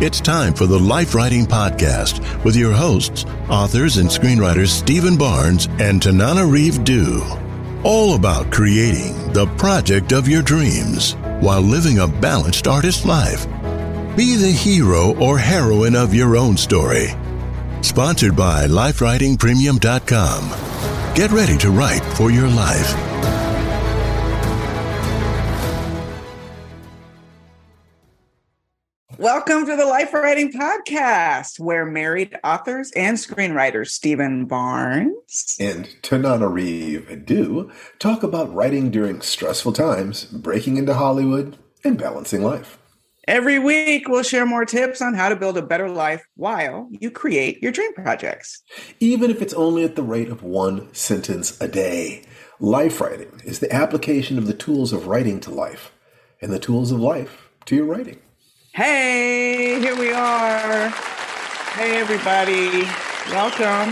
It's time for the Life Writing Podcast with your hosts, authors and screenwriters Stephen Barnes and Tananarive Due. All about creating the project of your dreams while living a balanced artist life. Be the hero or heroine of your own story. Sponsored by LifeWritingPremium.com. Get ready to write for your life. Welcome to the Life Writing Podcast, where married authors and screenwriters Stephen Barnes and Tananarive Due talk about writing during stressful times, breaking into Hollywood, and balancing life. Every week, we'll share more tips on how to build a better life while you create your dream projects. Even if it's only at the rate of one sentence a day. Life writing is the application of the tools of writing to life and the tools of life to your writing. Hey, here we are. Hey, everybody. Welcome.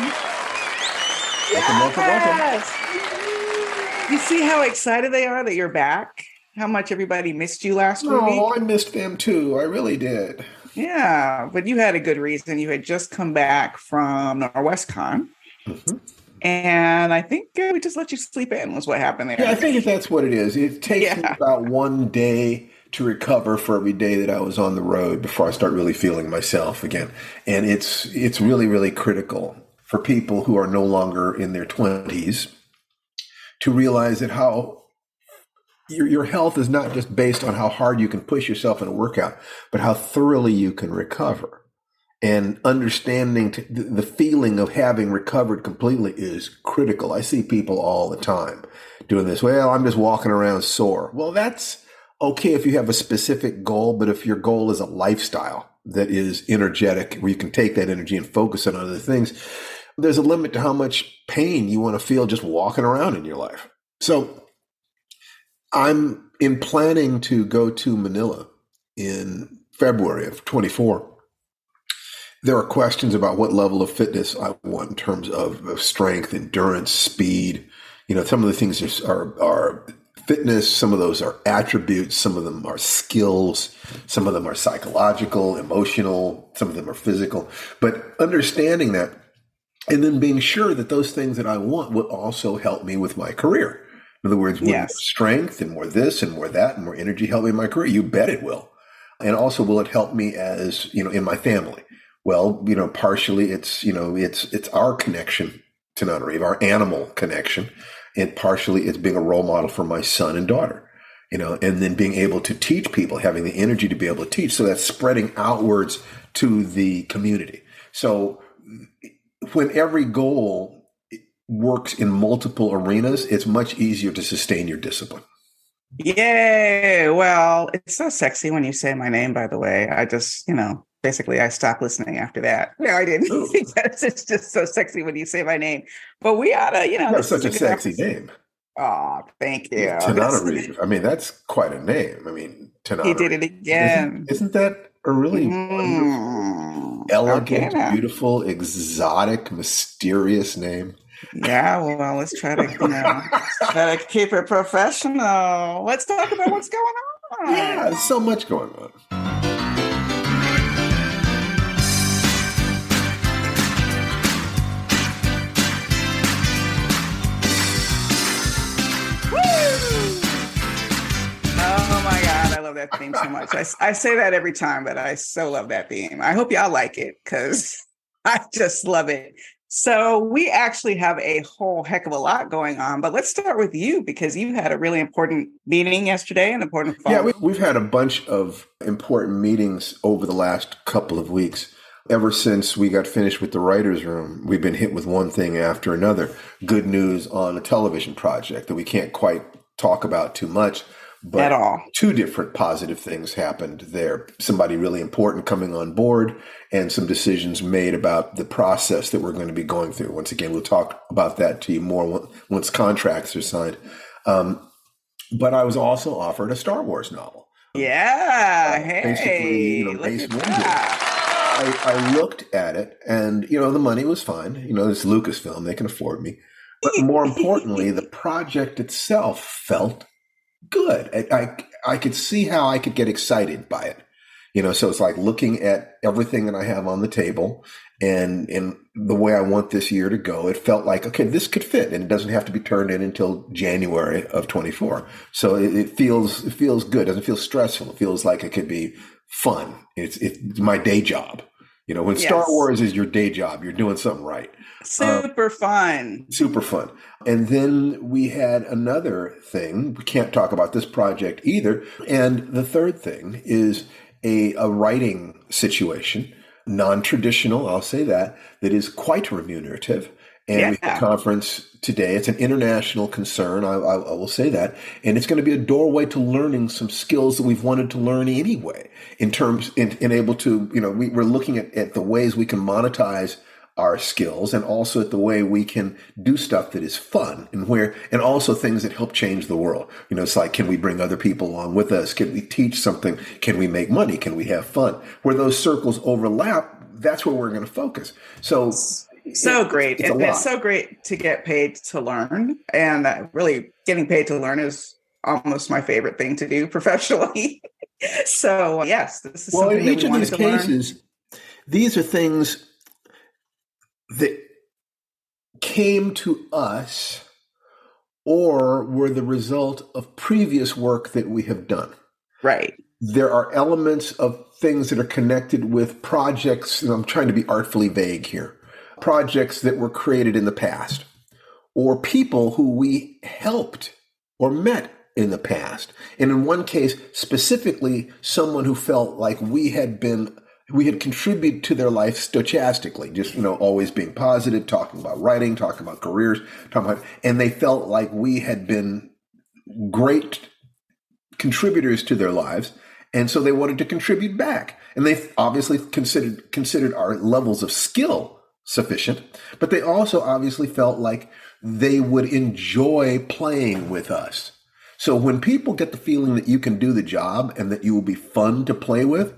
Welcome, welcome, welcome. You see how excited they are that you're back? How much everybody missed you last week? Oh, I missed them too. I really did. Yeah, but you had a good reason. You had just come back from Norwescon. Mm-hmm. And I think uh, we just let you sleep in was what happened there. Yeah, I think that's what it is. It takes yeah. me about one day to recover for every day that I was on the road before I start really feeling myself again. And it's it's really really critical for people who are no longer in their 20s to realize that how your, your health is not just based on how hard you can push yourself in a workout, but how thoroughly you can recover. And understanding to, the feeling of having recovered completely is critical. I see people all the time doing this. Well, I'm just walking around sore. Well, that's okay if you have a specific goal, but if your goal is a lifestyle that is energetic, where you can take that energy and focus on other things, there's a limit to how much pain you want to feel just walking around in your life. So I'm in planning to go to Manila in February of 24. There are questions about what level of fitness I want in terms of, of strength, endurance, speed. You know, some of the things are, are fitness. Some of those are attributes. Some of them are skills. Some of them are psychological, emotional. Some of them are physical. But understanding that and then being sure that those things that I want will also help me with my career. In other words, yes. more strength and more this and more that and more energy help me in my career? You bet it will. And also, will it help me as, you know, in my family? Well, you know, partially it's, you know, it's, it's our connection to Reeve, our animal connection and partially it's being a role model for my son and daughter you know and then being able to teach people having the energy to be able to teach so that's spreading outwards to the community so when every goal works in multiple arenas it's much easier to sustain your discipline Yay! Well, it's so sexy when you say my name. By the way, I just, you know, basically I stopped listening after that. No, I didn't. it's just so sexy when you say my name. But we ought to, you know, that's such a sexy episode. name. Oh, thank you. Tananarive. I mean, that's quite a name. I mean, Tanana. He did it again. Isn't, isn't that a really mm. elegant, okay, beautiful, exotic, mysterious name? Yeah, well, let's try to you know try to keep it professional. Let's talk about what's going on. Yeah, so much going on. That theme so much. I, I say that every time, but I so love that theme. I hope y'all like it because I just love it. So we actually have a whole heck of a lot going on, but let's start with you because you had a really important meeting yesterday, an important. Yeah, we, we've had a bunch of important meetings over the last couple of weeks. Ever since we got finished with the writers' room, we've been hit with one thing after another. Good news on a television project that we can't quite talk about too much but at all. Two different positive things happened there. Somebody really important coming on board and some decisions made about the process that we're going to be going through. Once again, we'll talk about that to you more once contracts are signed. Um, but I was also offered a Star Wars novel. Yeah. Uh, hey, basically, you know, Mace I, I looked at it and, you know, the money was fine. You know, it's Lucasfilm, they can afford me. But more importantly, the project itself felt good. I, I, I could see how I could get excited by it. You know, so it's like looking at everything that I have on the table and and the way I want this year to go. It felt like okay, this could fit, and it doesn't have to be turned in until January of 24. So it, it feels it feels good. It doesn't feel stressful. It feels like it could be fun. It's it's my day job. You know, when yes. Star Wars is your day job, you're doing something right. Super um, fun. Super fun. And then we had another thing. We can't talk about this project either. And the third thing is a, a writing situation, non traditional, I'll say that, that is quite remunerative. And yeah. we have a conference today. It's an international concern. I, I, I, will say that. And it's going to be a doorway to learning some skills that we've wanted to learn anyway, in terms, in, in able to, you know, we, we're looking at, at the ways we can monetize our skills and also at the way we can do stuff that is fun and where and also things that help change the world. You know it's like can we bring other people along with us? Can we teach something? Can we make money? Can we have fun? Where those circles overlap that's where we're going to focus. So so it, great. it's, it's so great to get paid to learn and uh, really getting paid to learn is almost my favorite thing to do professionally. So yes this is well in each of these cases learn. these are things that came to us or were the result of previous work that we have done. Right. There are elements of things that are connected with projects, and I'm trying to be artfully vague here, projects that were created in the past, or people who we helped or met in the past. And in one case, specifically, someone who felt like we had been we had contributed to their life stochastically, just, you know, always being positive, talking about writing, talking about careers, talking about, and they felt like we had been great contributors to their lives. And so they wanted to contribute back. And they obviously considered, considered our levels of skill sufficient, but they also obviously felt like they would enjoy playing with us. So when people get the feeling that you can do the job and that you will be fun to play with,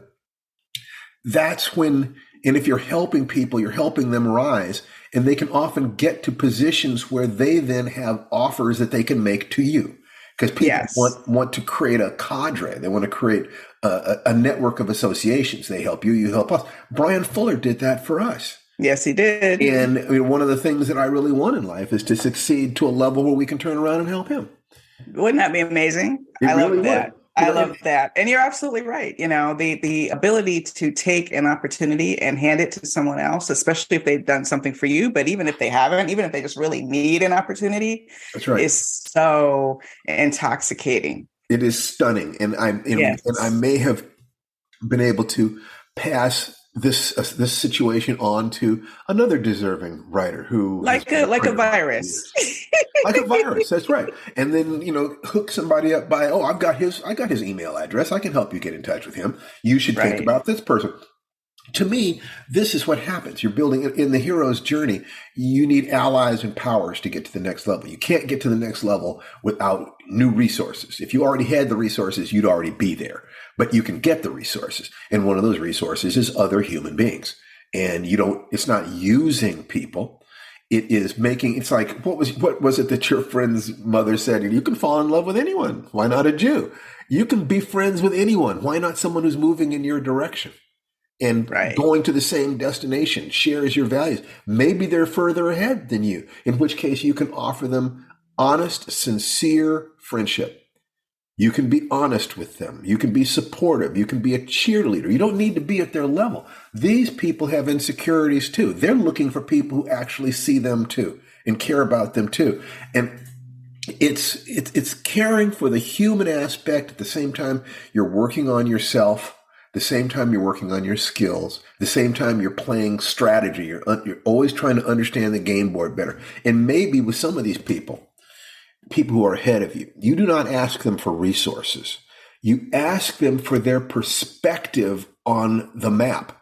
that's when, and if you're helping people, you're helping them rise, and they can often get to positions where they then have offers that they can make to you. Because people yes. want, want to create a cadre. They want to create a, a network of associations. They help you, you help us. Brian Fuller did that for us. Yes, he did. And I mean, one of the things that I really want in life is to succeed to a level where we can turn around and help him. Wouldn't that be amazing? It I really love that. I love that. And you're absolutely right. You know, the the ability to take an opportunity and hand it to someone else, especially if they've done something for you, but even if they haven't, even if they just really need an opportunity, that's right. is so intoxicating. It is stunning. And I yes. and I may have been able to pass this uh, this situation on to another deserving writer who like a like a virus like a virus that's right and then you know hook somebody up by oh i've got his i got his email address i can help you get in touch with him you should right. think about this person to me, this is what happens. You're building in the hero's journey. You need allies and powers to get to the next level. You can't get to the next level without new resources. If you already had the resources, you'd already be there, but you can get the resources. And one of those resources is other human beings. And you don't, it's not using people. It is making it's like what was what was it that your friend's mother said? You can fall in love with anyone. Why not a Jew? You can be friends with anyone. Why not someone who's moving in your direction? and right. going to the same destination, shares your values. Maybe they're further ahead than you, in which case you can offer them honest, sincere friendship. You can be honest with them. You can be supportive. You can be a cheerleader. You don't need to be at their level. These people have insecurities too. They're looking for people who actually see them too and care about them too. And it's, it's, it's caring for the human aspect at the same time you're working on yourself the same time you're working on your skills, the same time you're playing strategy, you're, uh, you're always trying to understand the game board better. And maybe with some of these people, people who are ahead of you, you do not ask them for resources. You ask them for their perspective on the map.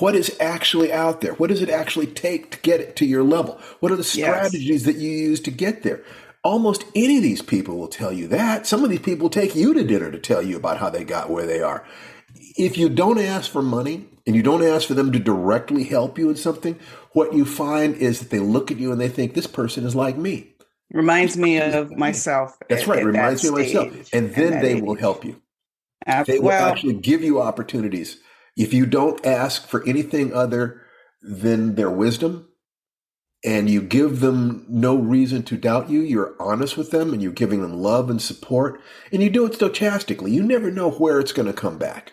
What is actually out there? What does it actually take to get it to your level? What are the strategies yes. that you use to get there? Almost any of these people will tell you that. Some of these people take you to dinner to tell you about how they got where they are if you don't ask for money and you don't ask for them to directly help you in something, what you find is that they look at you and they think this person is like me. Reminds me of myself. That's right. Reminds that me of myself. And then they age. will help you. they will well, actually give you opportunities. If you don't ask for anything other than their wisdom and you give them no reason to doubt you, you're honest with them and you're giving them love and support and you do it stochastically. You never know where it's going to come back.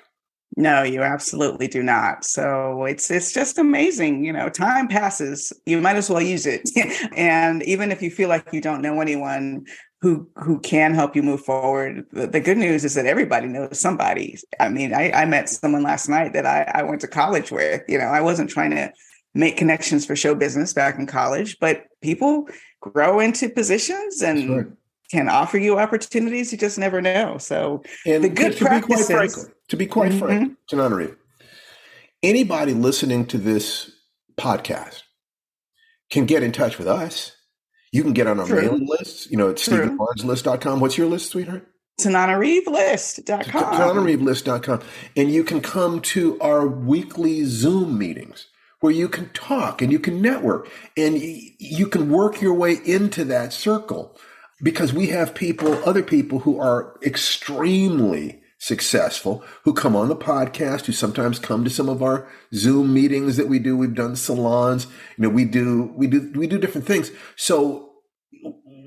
No, you absolutely do not. So it's it's just amazing. You know, time passes. You might as well use it. and even if you feel like you don't know anyone who who can help you move forward, the, the good news is that everybody knows somebody. I mean, I, I met someone last night that I, I went to college with. You know, I wasn't trying to make connections for show business back in college, but people grow into positions and can offer you opportunities. You just never know. So and the good to practices. Be quite frank, to be quite mm-hmm. frank, Tananarive, anybody listening to this podcast can get in touch with us. You can get on our True. mailing lists. You know, at StephenBarnesList.com. What's your list, sweetheart? TananariveList.com. TananariveList.com. And you can come to our weekly Zoom meetings where you can talk and you can network and you can work your way into that circle because we have people, other people who are extremely successful who come on the podcast, who sometimes come to some of our Zoom meetings that we do. We've done salons, you know, we do, we do, we do different things. So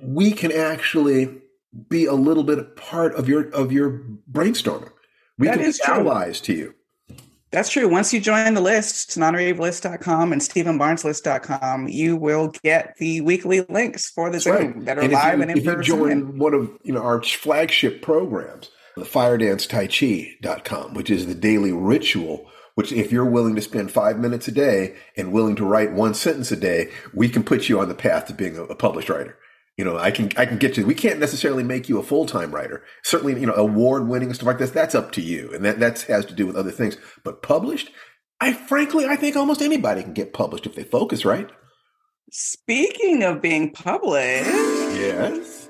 we can actually be a little bit part of your, of your brainstorming. We that can be allies to you. That's true. Once you join the list, tananarivelist.com and stephenbarneslist.com, you will get the weekly links for the That's Zoom right. that are and live you, and in if person. If you join one of you know our flagship programs, the firedancetai.chi.com, which is the daily ritual, which if you're willing to spend five minutes a day and willing to write one sentence a day, we can put you on the path to being a published writer you know, I can I can get you. We can't necessarily make you a full time writer. Certainly, you know, award winning stuff like this. That's up to you, and that that has to do with other things. But published, I frankly, I think almost anybody can get published if they focus right. Speaking of being published, yes.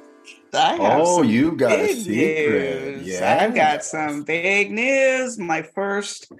I have oh, you got a secret. Yeah, I've got some big news. My first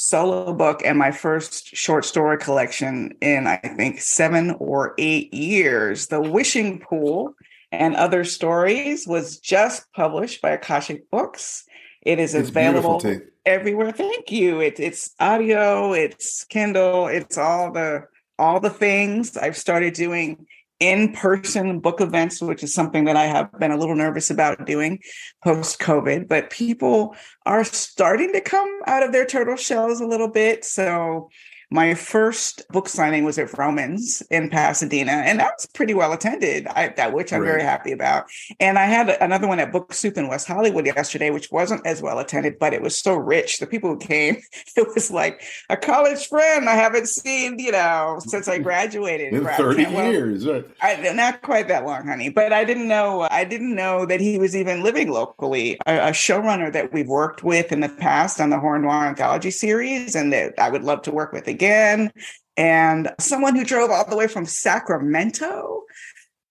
solo book and my first short story collection in, I think, seven or eight years. The Wishing Pool and Other Stories was just published by Akashic Books. It is it's available everywhere. Thank you. It, it's audio, it's Kindle, it's all the all the things. I've started doing in-person book events which is something that i have been a little nervous about doing post covid but people are starting to come out of their turtle shells a little bit. So my first book signing was at Vroman's in Pasadena, and that was pretty well attended, I, that which I'm right. very happy about. And I had another one at Book Soup in West Hollywood yesterday, which wasn't as well attended, but it was so rich. The people who came, it was like a college friend I haven't seen, you know, since I graduated. In 30 years. Well, I, not quite that long, honey, but I didn't know, I didn't know that he was even living locally. A, a showrunner that we've worked with in the past on the Horror Noire anthology series, and that I would love to work with again again, and someone who drove all the way from Sacramento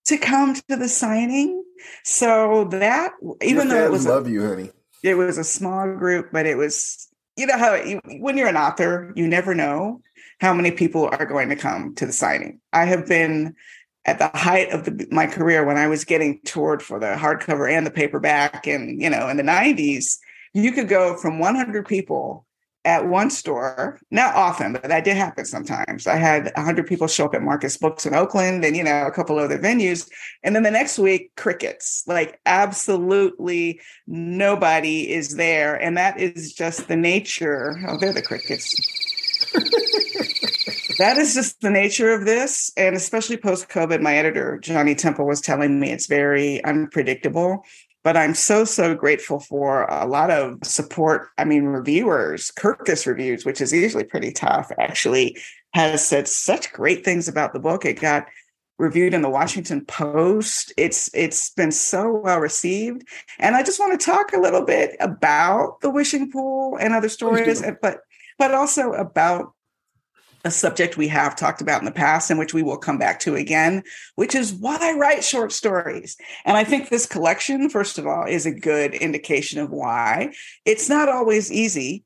to come to the signing. So that, even Your though it was love a, you, honey, it was a small group, but it was you know how when you're an author, you never know how many people are going to come to the signing. I have been at the height of the, my career when I was getting toured for the hardcover and the paperback, and you know, in the '90s, you could go from 100 people at one store, not often, but that did happen sometimes. I had 100 people show up at Marcus Books in Oakland and, you know, a couple other venues. And then the next week, crickets, like absolutely nobody is there. And that is just the nature. Oh, they're the crickets. that is just the nature of this. And especially post COVID, my editor, Johnny Temple, was telling me it's very unpredictable but I'm so, so grateful for a lot of support. I mean, reviewers, Kirkus Reviews, which is usually pretty tough, actually has said such great things about the book. It got reviewed in the Washington Post. It's it's been so well received. And I just want to talk a little bit about the wishing pool and other stories, but but also about a subject we have talked about in the past and which we will come back to again, which is why write short stories. And I think this collection, first of all, is a good indication of why. It's not always easy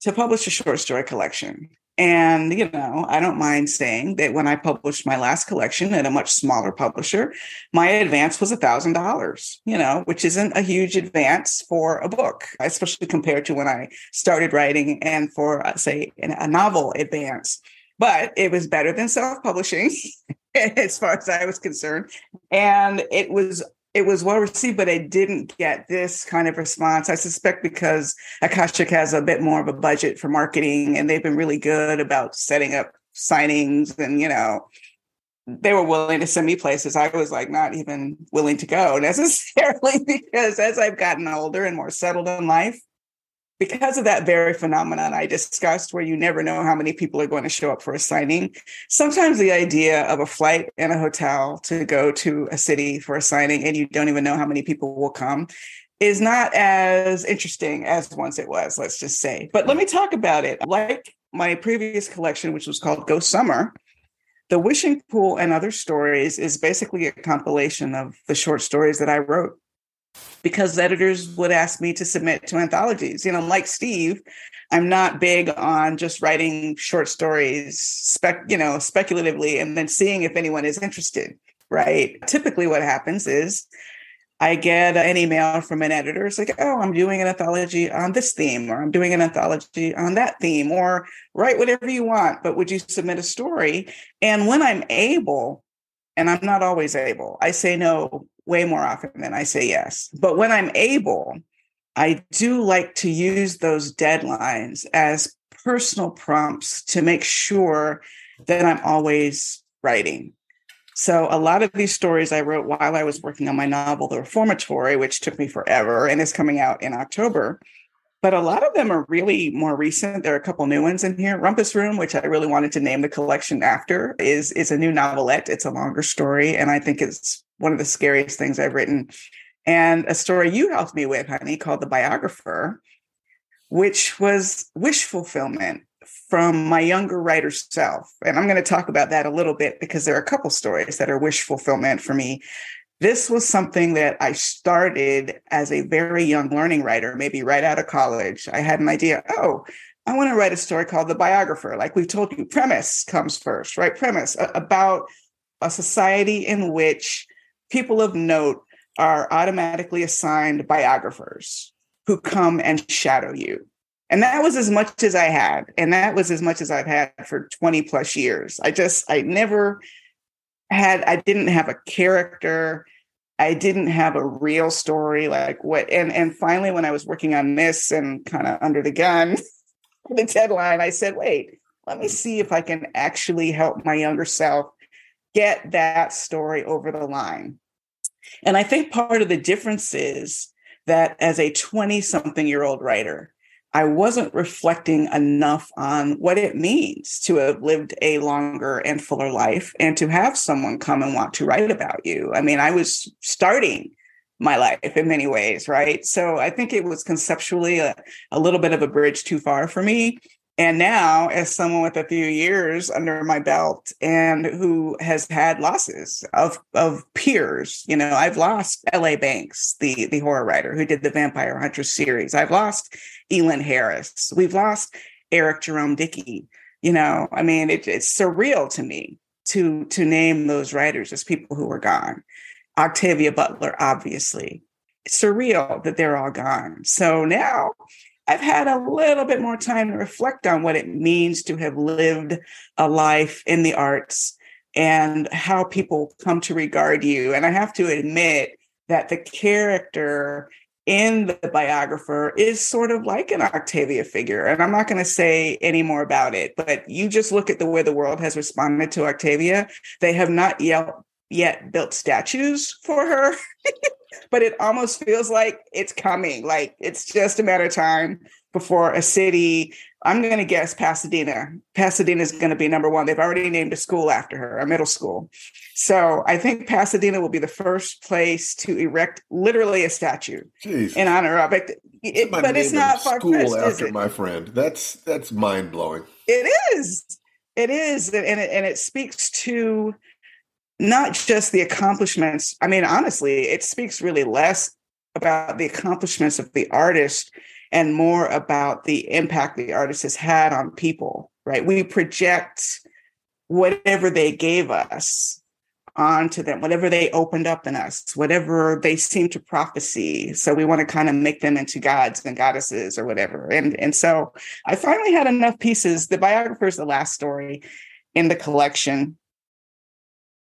to publish a short story collection. And, you know, I don't mind saying that when I published my last collection at a much smaller publisher, my advance was $1,000, you know, which isn't a huge advance for a book, especially compared to when I started writing and for, uh, say, a novel advance. But it was better than self publishing as far as I was concerned. And it was it was well received, but it didn't get this kind of response. I suspect because Akashic has a bit more of a budget for marketing and they've been really good about setting up signings and, you know, they were willing to send me places. I was like not even willing to go necessarily because as I've gotten older and more settled in life, because of that very phenomenon I discussed, where you never know how many people are going to show up for a signing, sometimes the idea of a flight and a hotel to go to a city for a signing and you don't even know how many people will come is not as interesting as once it was, let's just say. But let me talk about it. Like my previous collection, which was called Ghost Summer, The Wishing Pool and Other Stories is basically a compilation of the short stories that I wrote because editors would ask me to submit to anthologies. You know, like Steve, I'm not big on just writing short stories, spec, you know, speculatively and then seeing if anyone is interested. Right. Typically, what happens is I get an email from an editor. It's like, oh, I'm doing an anthology on this theme, or I'm doing an anthology on that theme, or write whatever you want, but would you submit a story? And when I'm able, and I'm not always able, I say no way more often than I say yes. But when I'm able, I do like to use those deadlines as personal prompts to make sure that I'm always writing. So a lot of these stories I wrote while I was working on my novel, The Reformatory, which took me forever and is coming out in October. But a lot of them are really more recent. There are a couple new ones in here. Rumpus Room, which I really wanted to name the collection after, is is a new novelette. It's a longer story, and I think it's one of the scariest things I've written. And a story you helped me with, honey, called The Biographer, which was wish fulfillment from my younger writer self. And I'm going to talk about that a little bit because there are a couple stories that are wish fulfillment for me. This was something that I started as a very young learning writer, maybe right out of college. I had an idea, oh, I want to write a story called The Biographer. Like we've told you, premise comes first, right? Premise about a society in which people of note are automatically assigned biographers who come and shadow you. And that was as much as I had. And that was as much as I've had for 20 plus years. I just, I never had, I didn't have a character. I didn't have a real story. Like what, and, and finally, when I was working on this and kind of under the gun, the deadline, I said, wait, let me see if I can actually help my younger self get that story over the line. And I think part of the difference is that as a 20 something year old writer, I wasn't reflecting enough on what it means to have lived a longer and fuller life and to have someone come and want to write about you. I mean, I was starting my life in many ways, right? So I think it was conceptually a, a little bit of a bridge too far for me. And now, as someone with a few years under my belt and who has had losses of, of peers, you know, I've lost L.A. Banks, the, the horror writer who did the Vampire Hunter series. I've lost Elin Harris. We've lost Eric Jerome Dickey. You know, I mean, it, it's surreal to me to to name those writers as people who were gone. Octavia Butler, obviously. It's surreal that they're all gone. So now I've had a little bit more time to reflect on what it means to have lived a life in the arts and how people come to regard you. And I have to admit that the character in the biographer is sort of like an Octavia figure. And I'm not going to say any more about it, but you just look at the way the world has responded to Octavia. They have not yet, yet built statues for her, but it almost feels like it's coming. Like it's just a matter of time before a city I'm going to guess Pasadena. Pasadena is going to be number one. They've already named a school after her, a middle school. So I think Pasadena will be the first place to erect literally a statue Jeez. in honor of it. it but it's not far school after my friend. That's that's mind blowing. It is. It is, and it, and it speaks to not just the accomplishments. I mean, honestly, it speaks really less about the accomplishments of the artist and more about the impact the artist has had on people, right? We project whatever they gave us onto them, whatever they opened up in us, whatever they seem to prophecy. So we want to kind of make them into gods and goddesses or whatever. And and so I finally had enough pieces. The biographer is the last story in the collection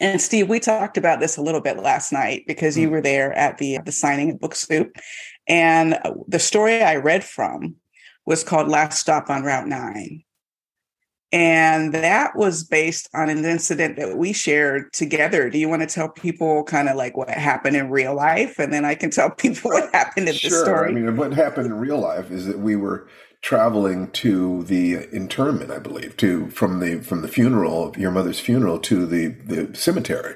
And Steve, we talked about this a little bit last night because you mm. were there at the the signing of Book Soup, and uh, the story I read from was called "Last Stop on Route 9. And that was based on an incident that we shared together. Do you want to tell people kind of like what happened in real life? And then I can tell people what happened in sure. the story. I mean, what happened in real life is that we were traveling to the interment, I believe, to from the from the funeral, your mother's funeral, to the the cemetery,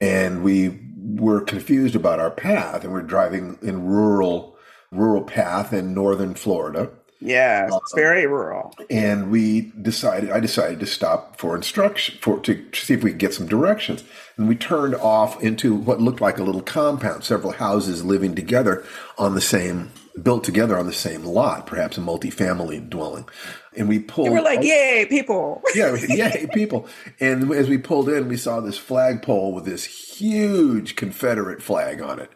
and we were confused about our path, and we're driving in rural rural path in northern Florida. Yeah, um, it's very rural. And we decided, I decided to stop for instruction, for to see if we could get some directions. And we turned off into what looked like a little compound, several houses living together on the same built together on the same lot, perhaps a multi-family dwelling. And we pulled. You were like, "Yay, people!" yeah, yay, people! And as we pulled in, we saw this flagpole with this huge Confederate flag on it.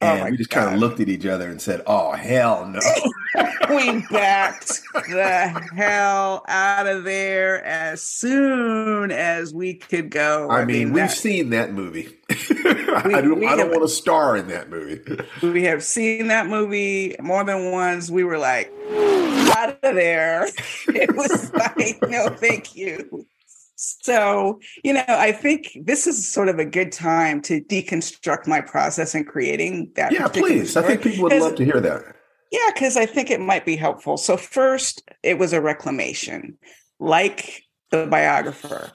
Oh and oh we just God. kind of looked at each other and said, "Oh hell no!" we backed the hell out of there as soon as we could go. I, I mean, mean, we've that, seen that movie. We, I don't, I don't want to star in that movie. We have seen that movie more than once. We were like, out of there. It was like, no, thank you. So, you know, I think this is sort of a good time to deconstruct my process in creating that. Yeah, please. Story. I think people would love to hear that. Yeah, because I think it might be helpful. So, first, it was a reclamation, like the biographer.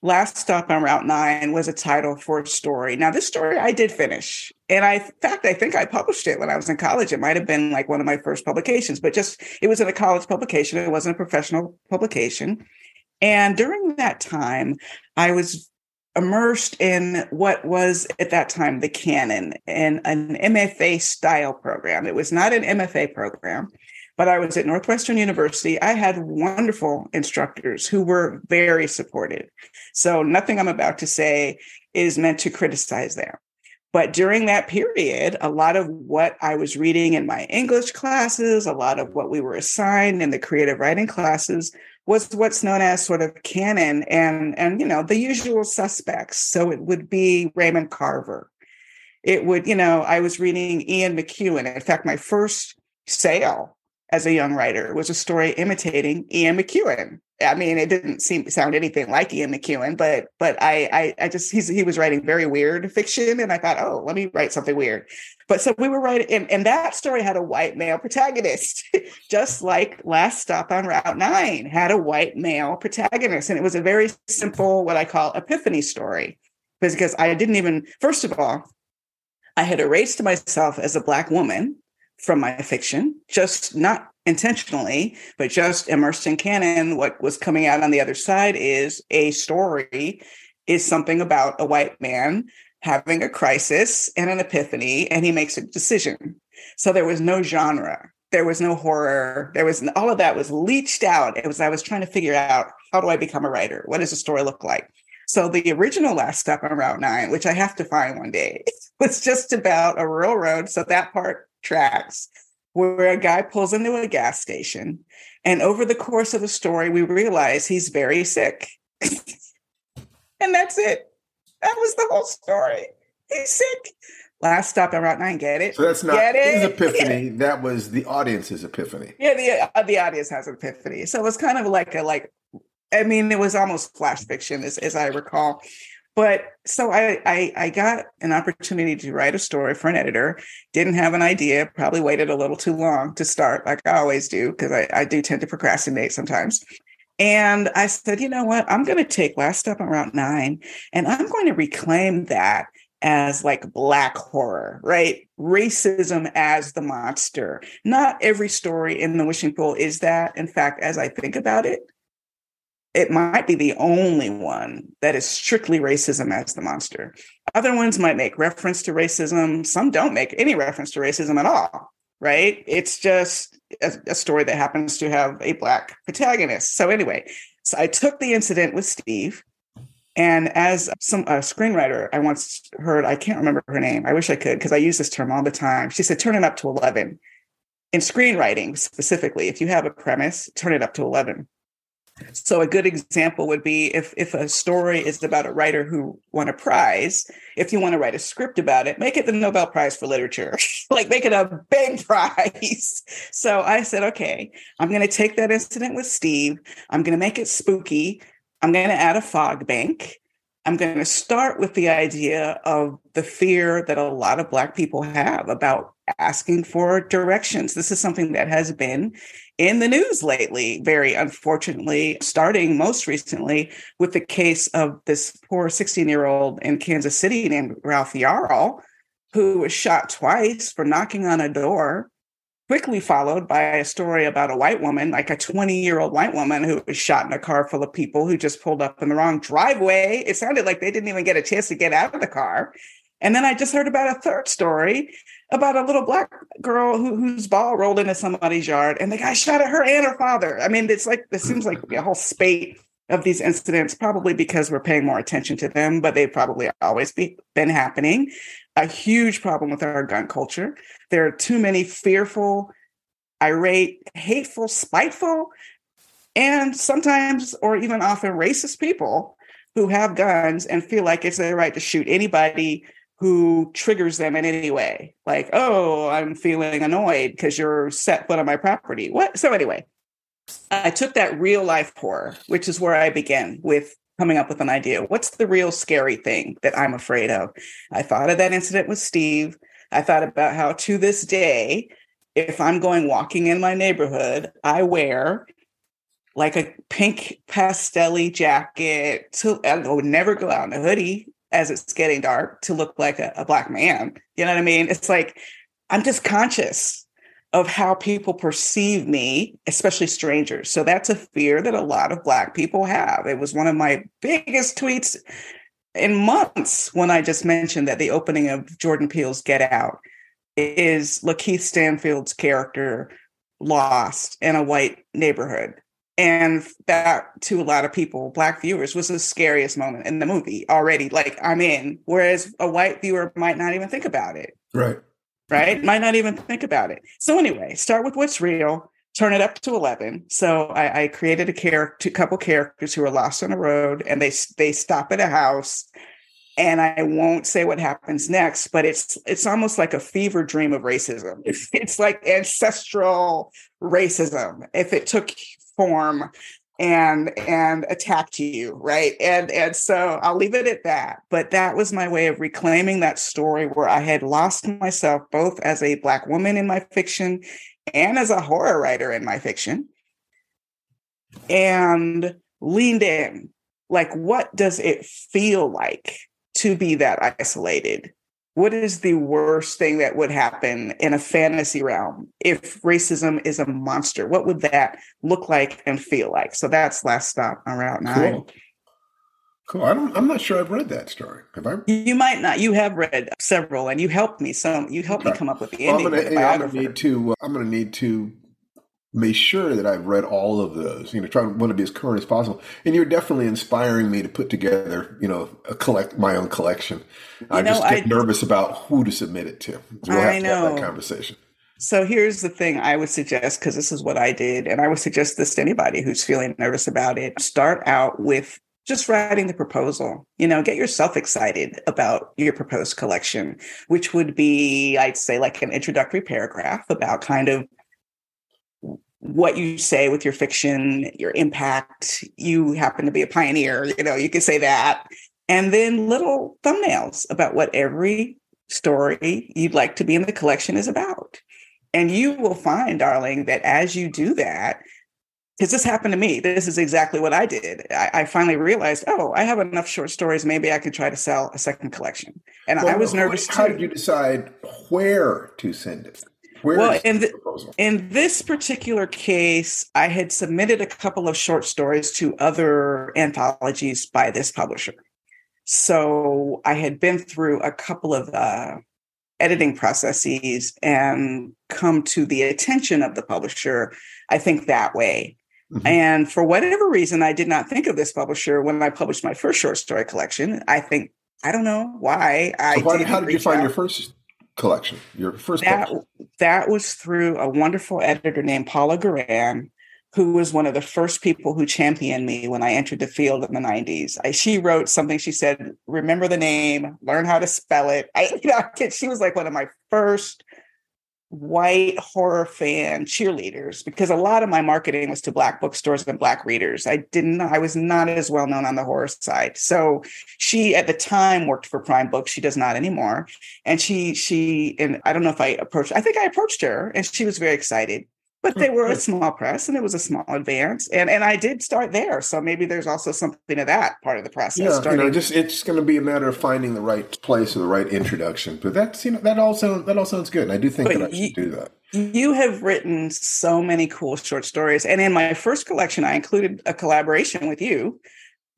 Last Stop on Route 9 was a title for a story. Now, this story I did finish. And I, in fact, I think I published it when I was in college. It might have been like one of my first publications, but just it was in a college publication. It wasn't a professional publication. And during that time, I was immersed in what was at that time the canon and an MFA style program. It was not an MFA program, but I was at Northwestern University. I had wonderful instructors who were very supportive. So nothing I'm about to say is meant to criticize them. But during that period, a lot of what I was reading in my English classes, a lot of what we were assigned in the creative writing classes was what's known as sort of canon and and you know the usual suspects so it would be raymond carver it would you know i was reading ian mcewan in fact my first sale as a young writer was a story imitating Ian McEwan. I mean, it didn't seem sound anything like Ian McEwan, but but I I, I just he was writing very weird fiction, and I thought, oh, let me write something weird. But so we were writing, and, and that story had a white male protagonist, just like Last Stop on Route Nine had a white male protagonist, and it was a very simple, what I call epiphany story, because I didn't even first of all, I had erased myself as a black woman from my fiction, just not intentionally, but just immersed in canon. What was coming out on the other side is a story, is something about a white man having a crisis and an epiphany, and he makes a decision. So there was no genre. There was no horror. There was all of that was leached out. It was I was trying to figure out how do I become a writer? What does a story look like? So the original Last Stop on Route 9, which I have to find one day, was just about a rural road. So that part tracks where a guy pulls into a gas station. And over the course of the story, we realize he's very sick. and that's it. That was the whole story. He's sick. Last stop on Route 9, get it? So that's not his epiphany. Yeah. That was the audience's epiphany. Yeah, the, uh, the audience has an epiphany. So it was kind of like a, like, I mean, it was almost flash fiction as, as I recall. But so I, I, I got an opportunity to write a story for an editor. Didn't have an idea. Probably waited a little too long to start, like I always do, because I, I do tend to procrastinate sometimes. And I said, you know what? I'm going to take Last step on Route Nine, and I'm going to reclaim that as like black horror, right? Racism as the monster. Not every story in the wishing pool is that. In fact, as I think about it, it might be the only one that is strictly racism as the monster. Other ones might make reference to racism. Some don't make any reference to racism at all, right? It's just a, a story that happens to have a Black protagonist. So, anyway, so I took the incident with Steve. And as some a screenwriter I once heard, I can't remember her name. I wish I could because I use this term all the time. She said, turn it up to 11. In screenwriting specifically, if you have a premise, turn it up to 11 so a good example would be if if a story is about a writer who won a prize, if you want to write a script about it, make it the Nobel Prize for Literature. like make it a big prize. So I said, okay, I'm going to take that incident with Steve. I'm going to make it spooky. I'm going to add a fog bank. I'm going to start with the idea of the fear that a lot of Black people have about asking for directions. This is something that has been in the news lately, very unfortunately, starting most recently with the case of this poor 16 year old in Kansas City named Ralph Yarl, who was shot twice for knocking on a door, quickly followed by a story about a white woman, like a 20 year old white woman who was shot in a car full of people who just pulled up in the wrong driveway. It sounded like they didn't even get a chance to get out of the car. And then I just heard about a third story about a little black girl who, whose ball rolled into somebody's yard and the guy shot at her and her father. I mean, it's like, it seems like a whole spate of these incidents, probably because we're paying more attention to them, but they've probably always be, been happening. A huge problem with our gun culture. There are too many fearful, irate, hateful, spiteful, and sometimes or even often racist people who have guns and feel like it's their right to shoot anybody who triggers them in any way. Like, oh, I'm feeling annoyed because you're set foot on my property. What? So anyway, I took that real life horror, which is where I began with coming up with an idea. What's the real scary thing that I'm afraid of? I thought of that incident with Steve. I thought about how to this day, if I'm going walking in my neighborhood, I wear like a pink pastelly jacket. To I would never go out in a hoodie as it's getting dark to look like a, a black man. You know what I mean? It's like I'm just conscious of how people perceive me, especially strangers. So that's a fear that a lot of Black people have. It was one of my biggest tweets in months when I just mentioned that the opening of Jordan Peele's Get Out is Lakeith Stanfield's character lost in a white neighborhood. And that to a lot of people, black viewers, was the scariest moment in the movie already. Like I'm in, whereas a white viewer might not even think about it. Right. Right. Might not even think about it. So anyway, start with what's real, turn it up to 11. So I, I created a character, couple characters who are lost on a road and they, they stop at a house and I won't say what happens next, but it's it's almost like a fever dream of racism. It's, it's like ancestral racism if it took form and and attacked you, right? And and so I'll leave it at that. But that was my way of reclaiming that story where I had lost myself both as a black woman in my fiction and as a horror writer in my fiction. And leaned in. Like, what does it feel like to be that isolated? What is the worst thing that would happen in a fantasy realm if racism is a monster? What would that look like and feel like? So that's last stop on Route Nine. Cool. Cool. I don't, I'm not sure I've read that story. Have I? You might not. You have read several, and you helped me. Some you helped okay. me come up with the ending. Well, I'm going to need to. Uh, I'm going to need to make sure that I've read all of those. You know, try to want to be as current as possible. And you're definitely inspiring me to put together, you know, a collect my own collection. You I know, just get I, nervous about who to submit it to. We'll I know. that conversation. So here's the thing I would suggest, because this is what I did, and I would suggest this to anybody who's feeling nervous about it. Start out with just writing the proposal. You know, get yourself excited about your proposed collection, which would be, I'd say, like an introductory paragraph about kind of what you say with your fiction, your impact. You happen to be a pioneer, you know, you could say that. And then little thumbnails about what every story you'd like to be in the collection is about. And you will find, darling, that as you do that, because this happened to me, this is exactly what I did. I, I, finally realized, oh, I have enough short stories. Maybe I could try to sell a second collection. And well, I was nervous. How too. did you decide where to send it? Where well, in, the, in this particular case, I had submitted a couple of short stories to other anthologies by this publisher. So I had been through a couple of uh, editing processes and come to the attention of the publisher, I think that way. Mm-hmm. And for whatever reason, I did not think of this publisher when I published my first short story collection. I think, I don't know why. So I why, how did you find out. your first collection? Your first that that was through a wonderful editor named Paula Guran, who was one of the first people who championed me when I entered the field in the 90s. I, she wrote something. She said, "Remember the name, learn how to spell it." I, you know, she was like one of my first white horror fan cheerleaders because a lot of my marketing was to black bookstores and black readers. I didn't I was not as well known on the horror side. So she at the time worked for Prime Books. She does not anymore. And she she and I don't know if I approached I think I approached her and she was very excited but they were a small press and it was a small advance and and i did start there. So maybe there's also something of that part of the process yeah starting. you know just it's going to be a matter of finding the right place or the right introduction but that's you know that all sounds that all sounds good and i do think but that i should do that. you have written so many cool short stories and in my first collection i included a collaboration with you.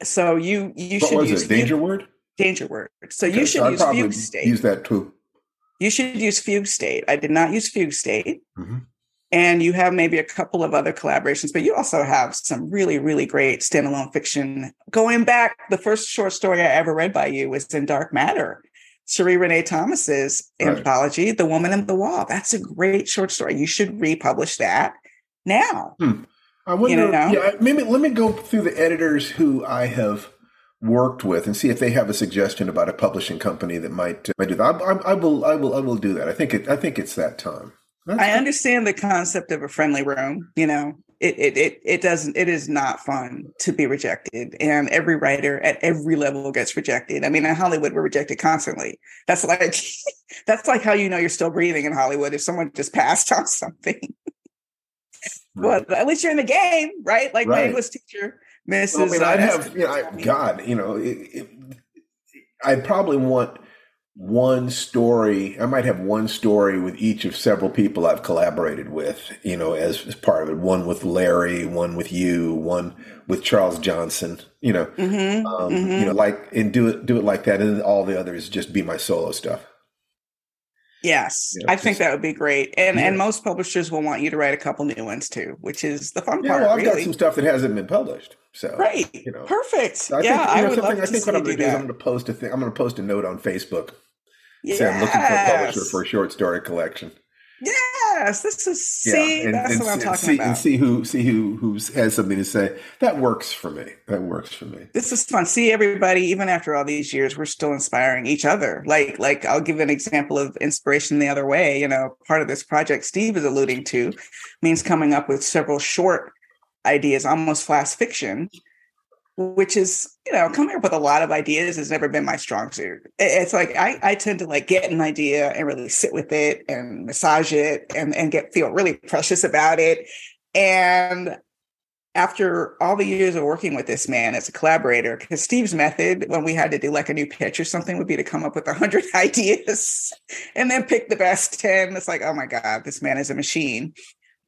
So you you what should was use it danger word? Danger word. So okay, you should so use fugue state. use that too. You should use fugue state. I did not use fugue state. Mm-hmm and you have maybe a couple of other collaborations, but you also have some really, really great standalone fiction. Going back, the first short story I ever read by you was in Dark Matter, Sheree Renée Thomas's right. anthology, The Woman in the Wall. That's a great short story. You should republish that now. Hmm. I wonder, you know? yeah, maybe let me go through the editors who I have worked with and see if they have a suggestion about a publishing company that might, uh, might do that. I, I, I, will, I will, I will do that. I think it, I think it's that time. That's I understand the concept of a friendly room. You know, it, it it it doesn't. It is not fun to be rejected, and every writer at every level gets rejected. I mean, in Hollywood, we're rejected constantly. That's like that's like how you know you're still breathing in Hollywood if someone just passed on something. Right. Well, at least you're in the game, right? Like right. my English teacher, Mrs. Well, I mean, i uh, have, you know, I, God, you know, it, it, I probably want one story. I might have one story with each of several people I've collaborated with, you know, as, as part of it. One with Larry, one with you, one with Charles Johnson, you know, mm-hmm, um, mm-hmm. you know, like, and do it, do it like that. And all the others just be my solo stuff. Yes, you know, I think that would be great, and yeah. and most publishers will want you to write a couple new ones too, which is the fun yeah, part. Well, I've really. got some stuff that hasn't been published, so right you know, perfect. So I yeah, think, you know, I would love I think what I'm going to do is I'm going to post a thing. I'm going to post a note on Facebook. Yes. Say I'm looking for a publisher for a short story collection. Yes, this is see, yeah, and, that's and, what I'm talking see, about. And see who see who who has something to say. That works for me. That works for me. This is fun. See everybody, even after all these years, we're still inspiring each other. Like like I'll give an example of inspiration the other way. You know, part of this project Steve is alluding to means coming up with several short ideas, almost flash fiction which is you know coming up with a lot of ideas has never been my strong suit. It's like I, I tend to like get an idea and really sit with it and massage it and, and get feel really precious about it. And after all the years of working with this man as a collaborator because steve's method when we had to do like a new pitch or something would be to come up with a hundred ideas and then pick the best 10 it's like oh my god this man is a machine.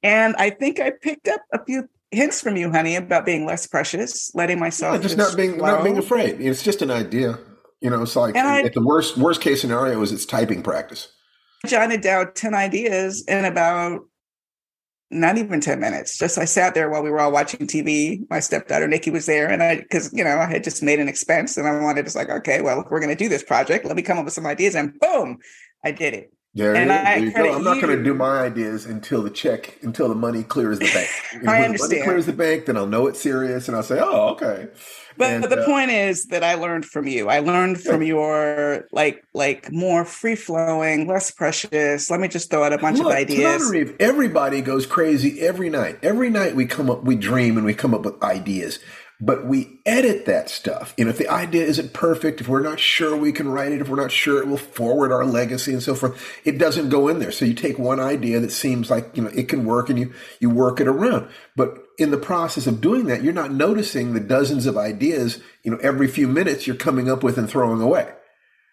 And i think i picked up a few hints from you, honey, about being less precious, letting myself yeah, just, just, not being flow. not being afraid. It's just an idea. You know, it's like I, the worst worst case scenario is it's typing practice. I jotted down ten ideas in about not even 10 minutes. Just I sat there while we were all watching TV. My stepdaughter Nikki was there, and I because you know I had just made an expense, and I wanted to like, okay, well, we're going to do this project. Let me come up with some ideas, and boom, I did it. There, and I, there you go. I'm not going to do my ideas until the check, until the money clears the bank. Know, I understand. The money clears the bank, then I'll know it's serious, and I'll say, "Oh, okay." But, and, but the uh, point is that I learned from you. I learned from your like like more free flowing, less precious. Let me just throw out a bunch look, of ideas. Reeve, everybody goes crazy every night. Every night we come up, we dream, and we come up with ideas but we edit that stuff. You know, if the idea isn't perfect, if we're not sure we can write it, if we're not sure it will forward our legacy and so forth, it doesn't go in there. So you take one idea that seems like, you know, it can work and you, you work it around. But in the process of doing that, you're not noticing the dozens of ideas, you know, every few minutes you're coming up with and throwing away.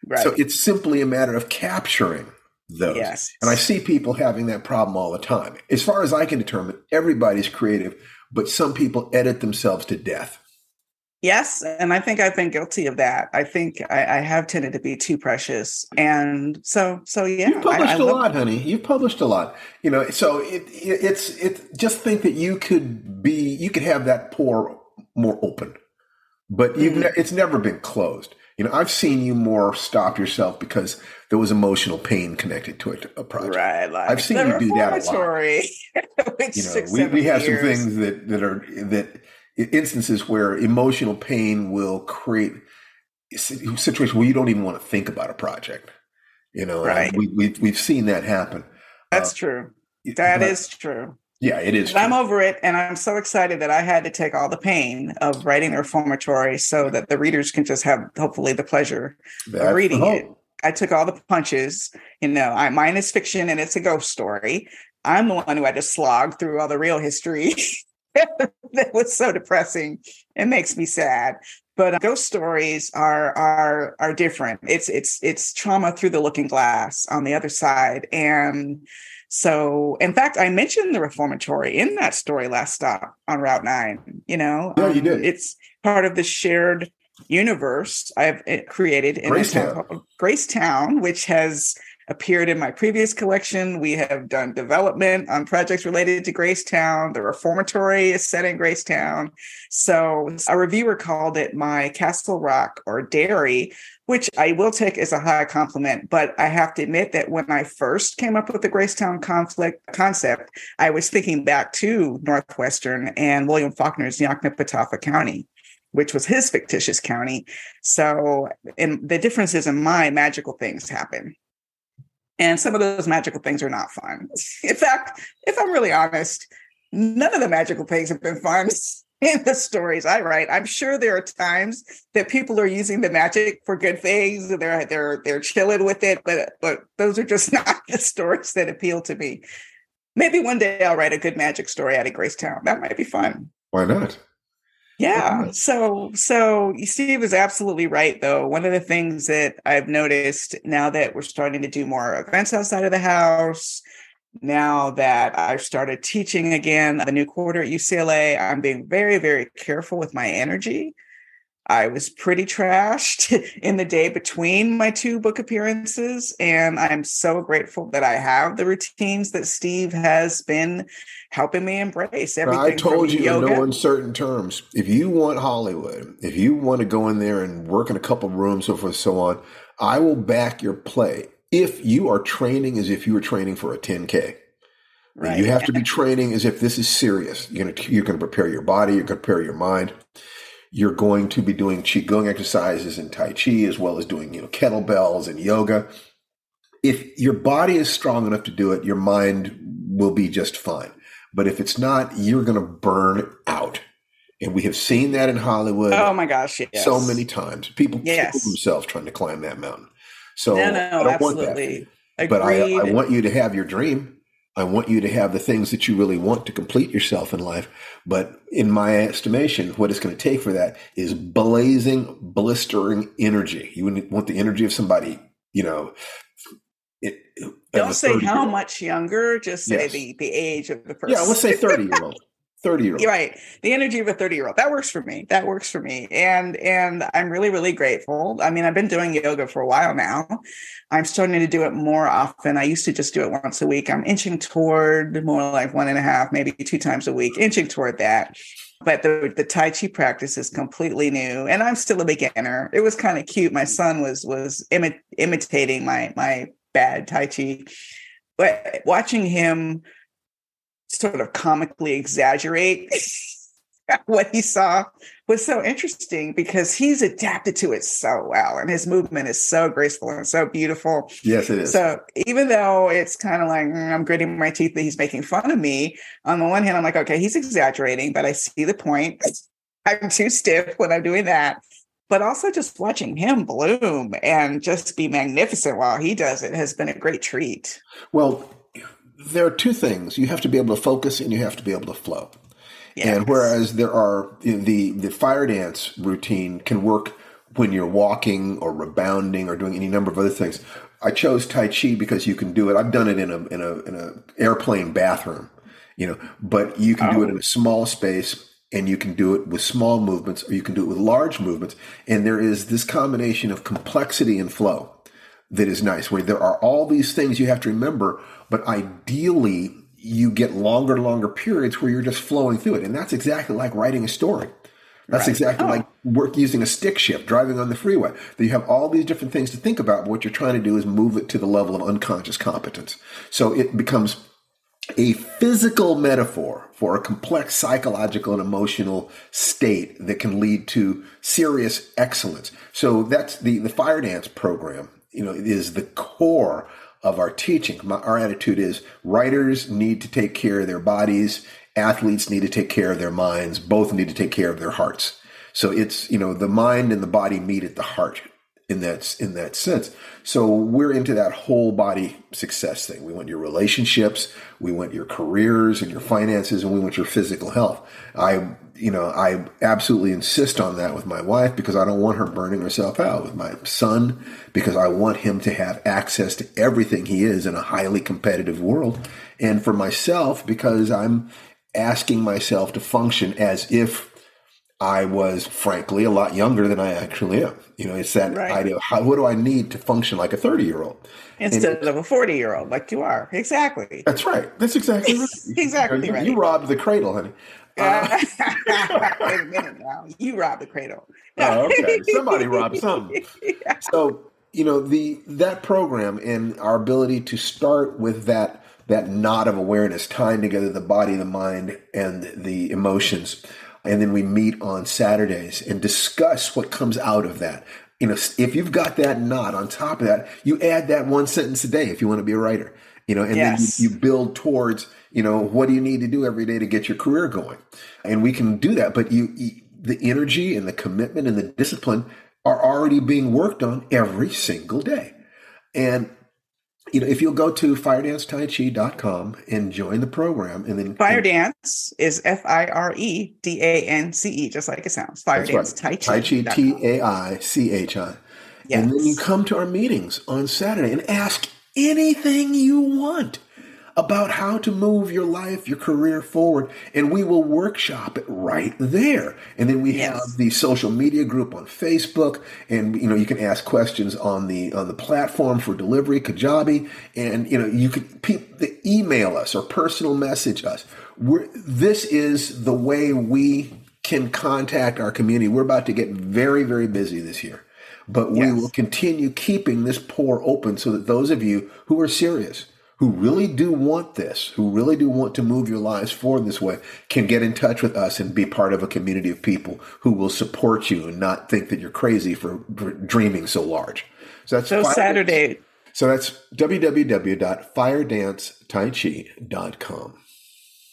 Right. So it's simply a matter of capturing those. Yes. And I see people having that problem all the time. As far as I can determine, everybody's creative but some people edit themselves to death. Yes, and I think I've been guilty of that. I think I, I have tended to be too precious, and so so yeah. You've published I, I a lot, honey. You've published a lot. You know, so it, it, it's it. Just think that you could be, you could have that pore more open, but mm-hmm. ne- it's never been closed. You know, I've seen you more stop yourself because there was emotional pain connected to a, a project. Right. Like I've seen you do that a lot. you know, we, we have years. some things that, that are, that instances where emotional pain will create situations where you don't even want to think about a project. You know, right. we, we've, we've seen that happen. That's uh, true. That but, is true. Yeah, it is. I'm over it, and I'm so excited that I had to take all the pain of writing the reformatory so that the readers can just have hopefully the pleasure That's of reading it. I took all the punches. You know, I, mine is fiction and it's a ghost story. I'm the one who had to slog through all the real history that was so depressing. It makes me sad. But uh, ghost stories are are are different. It's it's it's trauma through the looking glass on the other side. And so, in fact, I mentioned the reformatory in that story last stop on Route Nine. You know, yeah, you did. Um, it's part of the shared universe I've eh, created in Gracetown. Gracetown, which has appeared in my previous collection. We have done development on projects related to Gracetown. The reformatory is set in Gracetown. So a reviewer called it my Castle Rock or Derry, which I will take as a high compliment. But I have to admit that when I first came up with the Gracetown conflict concept, I was thinking back to Northwestern and William Faulkner's Yoknapatawpha County which was his fictitious county. So, and the difference is in my magical things happen. And some of those magical things are not fun. In fact, if I'm really honest, none of the magical things have been fun in the stories I write. I'm sure there are times that people are using the magic for good things they're they're they're chilling with it, but but those are just not the stories that appeal to me. Maybe one day I'll write a good magic story out of Gracetown. That might be fun. Why not? Yeah. Mm-hmm. So, so Steve is absolutely right, though. One of the things that I've noticed now that we're starting to do more events outside of the house, now that I've started teaching again the new quarter at UCLA, I'm being very, very careful with my energy. I was pretty trashed in the day between my two book appearances. And I'm so grateful that I have the routines that Steve has been helping me embrace everything. I told you yoga. in no uncertain terms. If you want Hollywood, if you want to go in there and work in a couple rooms, so forth, so on, I will back your play if you are training as if you were training for a 10K. Right. You have to be training as if this is serious. You're gonna you're gonna prepare your body, you're gonna prepare your mind. You're going to be doing qigong exercises and tai chi as well as doing you know kettlebells and yoga. If your body is strong enough to do it, your mind will be just fine. But if it's not, you're going to burn out. And we have seen that in Hollywood. Oh my gosh, yes. so many times. People yes. kill themselves trying to climb that mountain. So no, no, absolutely. But I, I want you to have your dream. I want you to have the things that you really want to complete yourself in life. But in my estimation, what it's going to take for that is blazing, blistering energy. You want the energy of somebody, you know, it, don't say how much younger just say yes. the the age of the person yeah let's say 30 year old 30 year old right the energy of a 30 year old that works for me that works for me and and i'm really really grateful. I mean i've been doing yoga for a while now. I'm starting to do it more often. I used to just do it once a week. I'm inching toward more like one and a half maybe two times a week inching toward that. But the, the tai chi practice is completely new and i'm still a beginner. It was kind of cute. My son was was imi- imitating my my bad Tai Chi. But watching him sort of comically exaggerate what he saw was so interesting because he's adapted to it so well and his movement is so graceful and so beautiful. Yes, it is. So even though it's kind of like mm, I'm gritting my teeth that he's making fun of me, on the one hand, I'm like, okay, he's exaggerating, but I see the point. I'm too stiff when I'm doing that but also just watching him bloom and just be magnificent while he does it has been a great treat. Well, there are two things you have to be able to focus and you have to be able to flow. Yes. And whereas there are the the fire dance routine can work when you're walking or rebounding or doing any number of other things. I chose Tai Chi because you can do it. I've done it in a in a in a airplane bathroom, you know, but you can oh. do it in oh. a small space and you can do it with small movements or you can do it with large movements. And there is this combination of complexity and flow that is nice, where there are all these things you have to remember, but ideally you get longer, and longer periods where you're just flowing through it. And that's exactly like writing a story. That's right. exactly oh. like work using a stick shift, driving on the freeway. That you have all these different things to think about. But what you're trying to do is move it to the level of unconscious competence. So it becomes a physical metaphor for a complex psychological and emotional state that can lead to serious excellence. So that's the, the fire dance program, you know, is the core of our teaching. My, our attitude is writers need to take care of their bodies, athletes need to take care of their minds, both need to take care of their hearts. So it's, you know, the mind and the body meet at the heart in that in that sense. So we're into that whole body success thing. We want your relationships, we want your careers and your finances, and we want your physical health. I you know I absolutely insist on that with my wife because I don't want her burning herself out. With my son because I want him to have access to everything he is in a highly competitive world, and for myself because I'm asking myself to function as if I was frankly a lot younger than I actually am. You know, it's that right. idea of how, what do I need to function like a 30 year old instead and, of a 40 year old like you are. Exactly. That's right. That's exactly right. exactly you, right. You robbed the cradle, honey. Uh, Wait a minute now. You robbed the cradle. oh, okay. Somebody robbed something. yeah. So, you know, the that program and our ability to start with that that knot of awareness, tying together the body, the mind, and the emotions and then we meet on Saturdays and discuss what comes out of that. You know, if you've got that knot on top of that, you add that one sentence a day if you want to be a writer. You know, and yes. then you, you build towards, you know, what do you need to do every day to get your career going? And we can do that, but you, you the energy and the commitment and the discipline are already being worked on every single day. And you know, if you'll go to firedancetaichi.com and join the program and then Fire Dance is F I R E D A N C E, just like it sounds. Fire Dance right. Tai Chi. Tai Chi T A I C H I. And then you come to our meetings on Saturday and ask anything you want about how to move your life, your career forward, and we will workshop it right there. And then we yes. have the social media group on Facebook, and you know you can ask questions on the on the platform for delivery, Kajabi, and you know you can pe- email us or personal message us. We're, this is the way we can contact our community. We're about to get very very busy this year. But we yes. will continue keeping this pour open so that those of you who are serious, who really do want this, who really do want to move your lives forward this way, can get in touch with us and be part of a community of people who will support you and not think that you're crazy for, dreaming so large. So that's so Saturday. So that's www.firedancetaichi.com.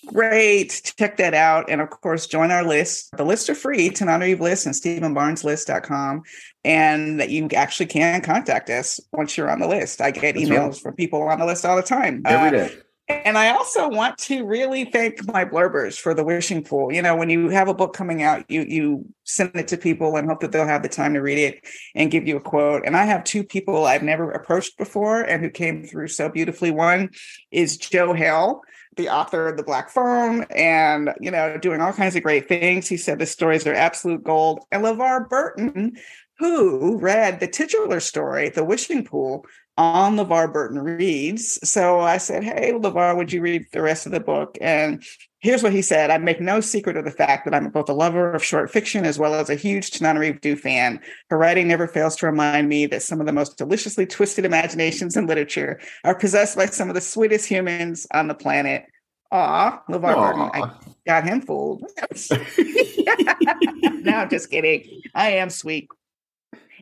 Great. Check that out. And of course, join our list. The lists are free, Tananarive list and StephenBarnesList.com. And that you actually can contact us once you're on the list. I get That's emails right. from people on the list all the time. Every uh. And I also want to really thank my blurbers for the wishing pool. You know, when you have a book coming out, you you send it to people and hope that they'll have the time to read it and give you a quote. And I have two people I've never approached before and who came through so beautifully. One is Joe Hill, the author of the Black Phone, and you know, doing all kinds of great things. He said the stories are absolute gold. And LeVar Burton, who read the titular story, The Wishing Pool, on LeVar Burton Reads. So I said, Hey, LeVar, would you read the rest of the book? And here's what he said I make no secret of the fact that I'm both a lover of short fiction as well as a huge Tananarive Due fan. Her writing never fails to remind me that some of the most deliciously twisted imaginations in literature are possessed by some of the sweetest humans on the planet. Aw, LeVar Burton, I got him fooled. no, I'm just kidding. I am sweet.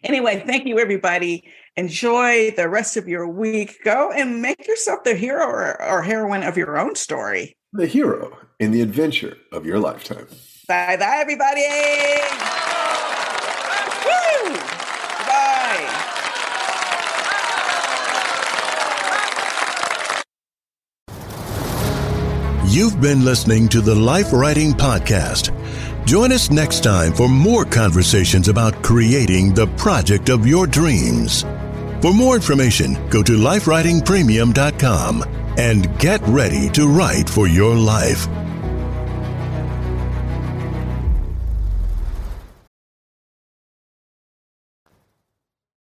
Anyway, thank you, everybody. Enjoy the rest of your week. Go and make yourself the hero or, or heroine of your own story. The hero in the adventure of your lifetime. Bye bye, everybody. Woo! Bye. You've been listening to the Life Writing Podcast. Join us next time for more conversations about creating the project of your dreams. For more information, go to lifewritingpremium.com and get ready to write for your life.